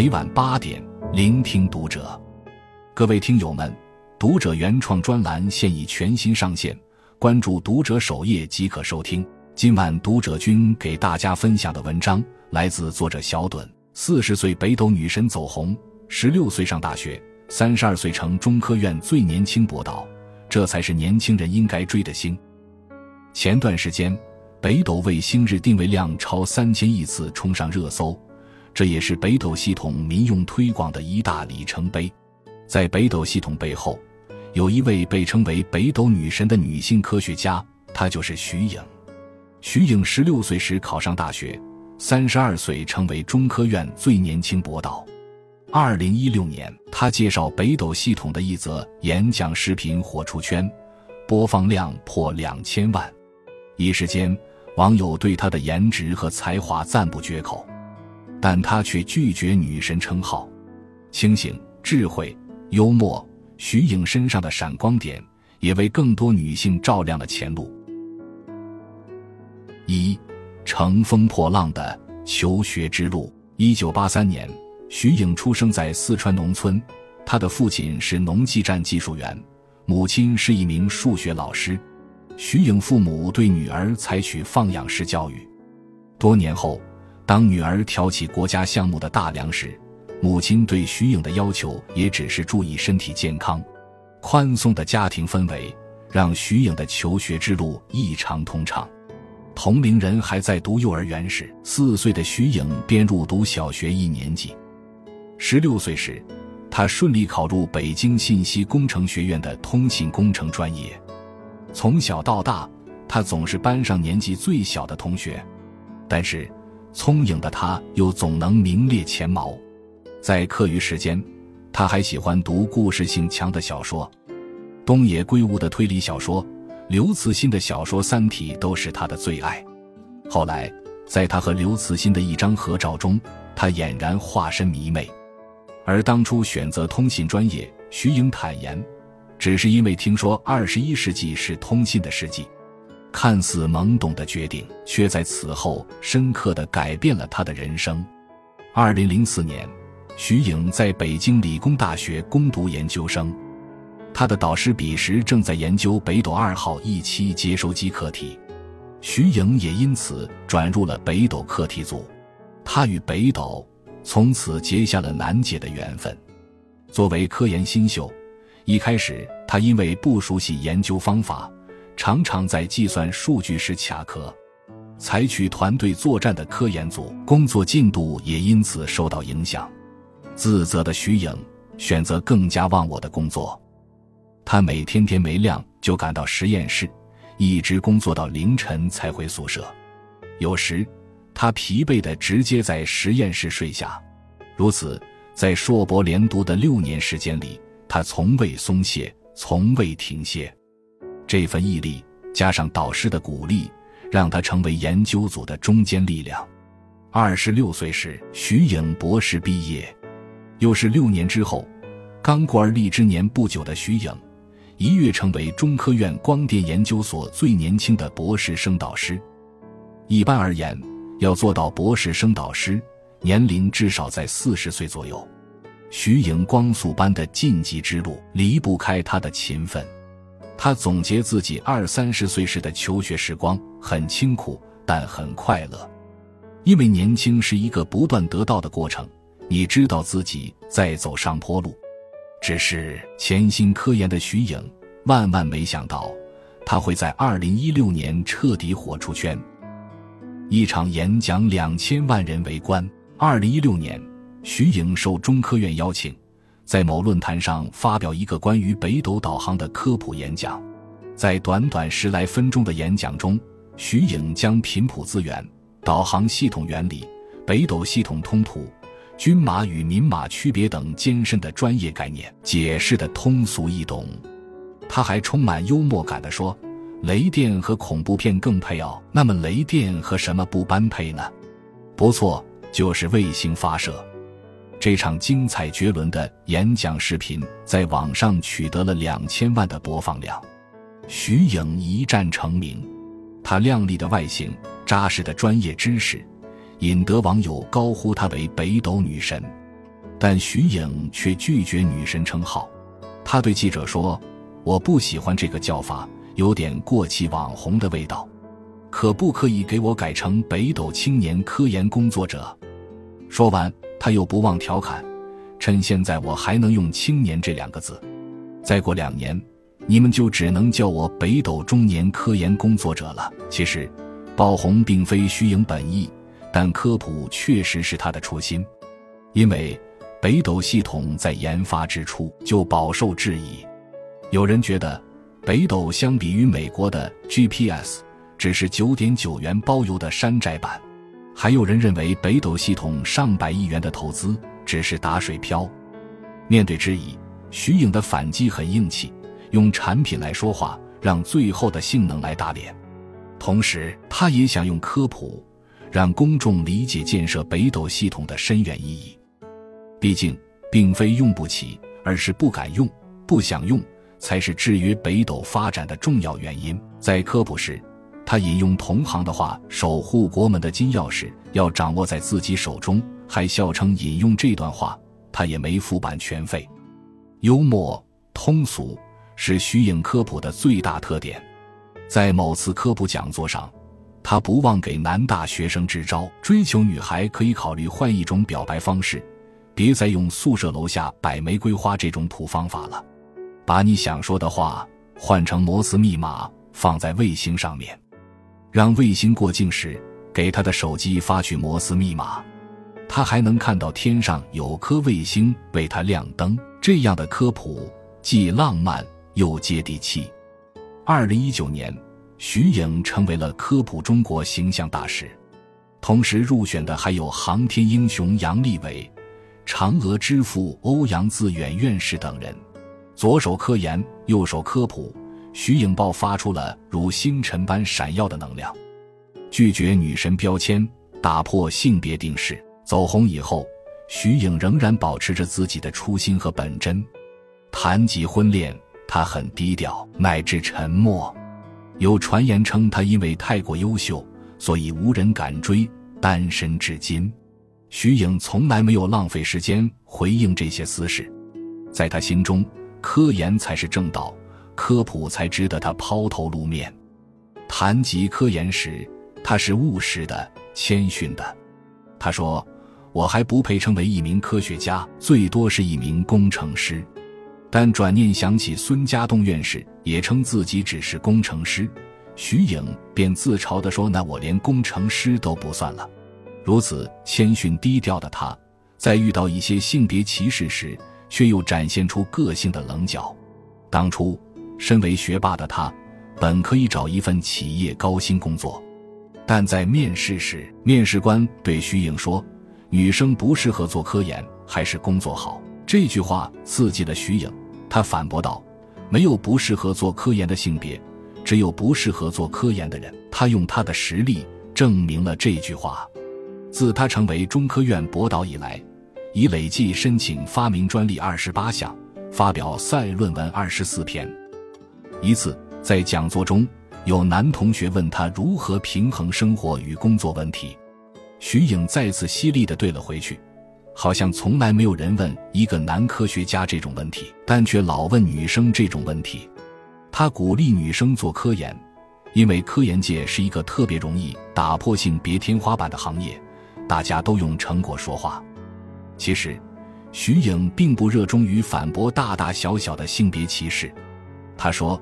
每晚八点，聆听读者。各位听友们，读者原创专栏现已全新上线，关注读者首页即可收听。今晚读者君给大家分享的文章来自作者小盹。四十岁北斗女神走红，十六岁上大学，三十二岁成中科院最年轻博导，这才是年轻人应该追的星。前段时间，北斗卫星日定位量超三千亿次冲上热搜，这也是北斗系统民用推广的一大里程碑。在北斗系统背后，有一位被称为“北斗女神”的女性科学家，她就是徐颖。徐颖十六岁时考上大学，三十二岁成为中科院最年轻博导。二零一六年，她介绍北斗系统的一则演讲视频火出圈，播放量破两千万。一时间，网友对她的颜值和才华赞不绝口，但她却拒绝女神称号。清醒、智慧、幽默，徐颖身上的闪光点，也为更多女性照亮了前路。一乘风破浪的求学之路。一九八三年，徐颖出生在四川农村，她的父亲是农技站技术员，母亲是一名数学老师。徐颖父母对女儿采取放养式教育。多年后，当女儿挑起国家项目的大梁时，母亲对徐颖的要求也只是注意身体健康。宽松的家庭氛围让徐颖的求学之路异常通畅。同龄人还在读幼儿园时，四岁的徐颖便入读小学一年级。十六岁时，他顺利考入北京信息工程学院的通信工程专业。从小到大，他总是班上年纪最小的同学，但是聪颖的他又总能名列前茅。在课余时间，他还喜欢读故事性强的小说，东野圭吾的推理小说。刘慈欣的小说《三体》都是他的最爱。后来，在他和刘慈欣的一张合照中，他俨然化身迷妹。而当初选择通信专业，徐颖坦言，只是因为听说二十一世纪是通信的世纪。看似懵懂的决定，却在此后深刻的改变了他的人生。二零零四年，徐颖在北京理工大学攻读研究生。他的导师彼时正在研究北斗二号一期接收机课题，徐颖也因此转入了北斗课题组。他与北斗从此结下了难解的缘分。作为科研新秀，一开始他因为不熟悉研究方法，常常在计算数据时卡壳。采取团队作战的科研组工作进度也因此受到影响。自责的徐颖选择更加忘我的工作。他每天天没亮就赶到实验室，一直工作到凌晨才回宿舍。有时，他疲惫的直接在实验室睡下。如此，在硕博连读的六年时间里，他从未松懈，从未停歇。这份毅力加上导师的鼓励，让他成为研究组的中坚力量。二十六岁时，徐颖博士毕业，又是六年之后，刚过而立之年不久的徐颖。一跃成为中科院光电研究所最年轻的博士生导师。一般而言，要做到博士生导师，年龄至少在四十岁左右。徐颖光速般的晋级之路离不开他的勤奋。他总结自己二三十岁时的求学时光，很清苦，但很快乐。因为年轻是一个不断得到的过程，你知道自己在走上坡路。只是潜心科研的徐颖，万万没想到，他会在二零一六年彻底火出圈。一场演讲，两千万人围观。二零一六年，徐颖受中科院邀请，在某论坛上发表一个关于北斗导航的科普演讲。在短短十来分钟的演讲中，徐颖将频谱资源、导航系统原理、北斗系统通途。军马与民马区别等艰深的专业概念解释的通俗易懂，他还充满幽默感地说：“雷电和恐怖片更配哦。那么雷电和什么不般配呢？不错，就是卫星发射。”这场精彩绝伦的演讲视频在网上取得了两千万的播放量，徐颖一战成名。她靓丽的外形、扎实的专业知识。引得网友高呼她为北斗女神。但徐颖却拒绝女神称号。她对记者说：“我不喜欢这个叫法，有点过气网红的味道。可不可以给我改成北斗青年科研工作者？”说完，他又不忘调侃：“趁现在我还能用‘青年’这两个字，再过两年，你们就只能叫我北斗中年科研工作者了。”其实，爆红并非徐颖本意，但科普确实是他的初心，因为。北斗系统在研发之初就饱受质疑，有人觉得北斗相比于美国的 GPS 只是九点九元包邮的山寨版，还有人认为北斗系统上百亿元的投资只是打水漂。面对质疑，徐颖的反击很硬气，用产品来说话，让最后的性能来打脸。同时，他也想用科普让公众理解建设北斗系统的深远意义。毕竟，并非用不起，而是不敢用、不想用，才是制约北斗发展的重要原因。在科普时，他引用同行的话：“守护国门的金钥匙要掌握在自己手中。”还笑称引用这段话，他也没付版权费。幽默通俗是徐颖科普的最大特点。在某次科普讲座上，他不忘给男大学生支招：追求女孩可以考虑换一种表白方式。别再用宿舍楼下摆玫瑰花这种土方法了，把你想说的话换成摩斯密码，放在卫星上面，让卫星过境时给他的手机发去摩斯密码，他还能看到天上有颗卫星为他亮灯。这样的科普既浪漫又接地气。二零一九年，徐颖成为了科普中国形象大使，同时入选的还有航天英雄杨利伟。嫦娥之父欧阳自远院士等人，左手科研，右手科普，徐颖爆发出了如星辰般闪耀的能量。拒绝女神标签，打破性别定式。走红以后，徐颖仍然保持着自己的初心和本真。谈及婚恋，他很低调，乃至沉默。有传言称他因为太过优秀，所以无人敢追，单身至今。徐颖从来没有浪费时间回应这些私事，在他心中，科研才是正道，科普才值得他抛头露面。谈及科研时，他是务实的、谦逊的。他说：“我还不配称为一名科学家，最多是一名工程师。”但转念想起孙家栋院士也称自己只是工程师，徐颖便自嘲地说：“那我连工程师都不算了。”如此谦逊低调的他，在遇到一些性别歧视时，却又展现出个性的棱角。当初，身为学霸的他，本可以找一份企业高薪工作，但在面试时，面试官对徐颖说：“女生不适合做科研，还是工作好。”这句话刺激了徐颖，他反驳道：“没有不适合做科研的性别，只有不适合做科研的人。”他用他的实力证明了这句话。自他成为中科院博导以来，已累计申请发明专利二十八项，发表赛论文二十四篇。一次在讲座中，有男同学问他如何平衡生活与工作问题，徐颖再次犀利地对了回去，好像从来没有人问一个男科学家这种问题，但却老问女生这种问题。他鼓励女生做科研，因为科研界是一个特别容易打破性别天花板的行业。大家都用成果说话。其实，徐颖并不热衷于反驳大大小小的性别歧视。他说：“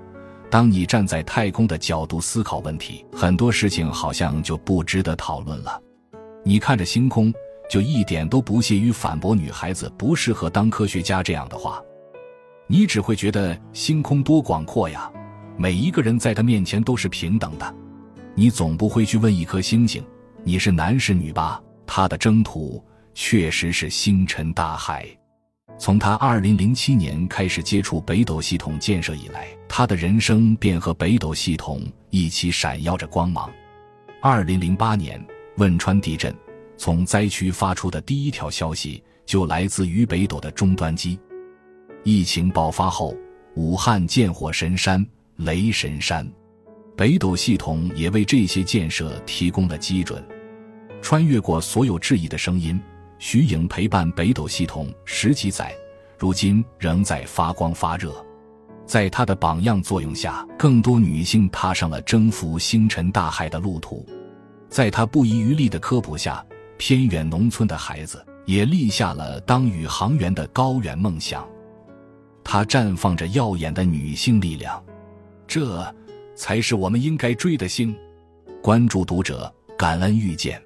当你站在太空的角度思考问题，很多事情好像就不值得讨论了。你看着星空，就一点都不屑于反驳女孩子不适合当科学家这样的话。你只会觉得星空多广阔呀，每一个人在他面前都是平等的。你总不会去问一颗星星，你是男是女吧？”他的征途确实是星辰大海。从他2007年开始接触北斗系统建设以来，他的人生便和北斗系统一起闪耀着光芒。2008年汶川地震，从灾区发出的第一条消息就来自于北斗的终端机。疫情爆发后，武汉见火神山、雷神山，北斗系统也为这些建设提供了基准。穿越过所有质疑的声音，徐颖陪伴北斗系统十几载，如今仍在发光发热。在她的榜样作用下，更多女性踏上了征服星辰大海的路途。在她不遗余力的科普下，偏远农村的孩子也立下了当宇航员的高远梦想。她绽放着耀眼的女性力量，这才是我们应该追的星。关注读者，感恩遇见。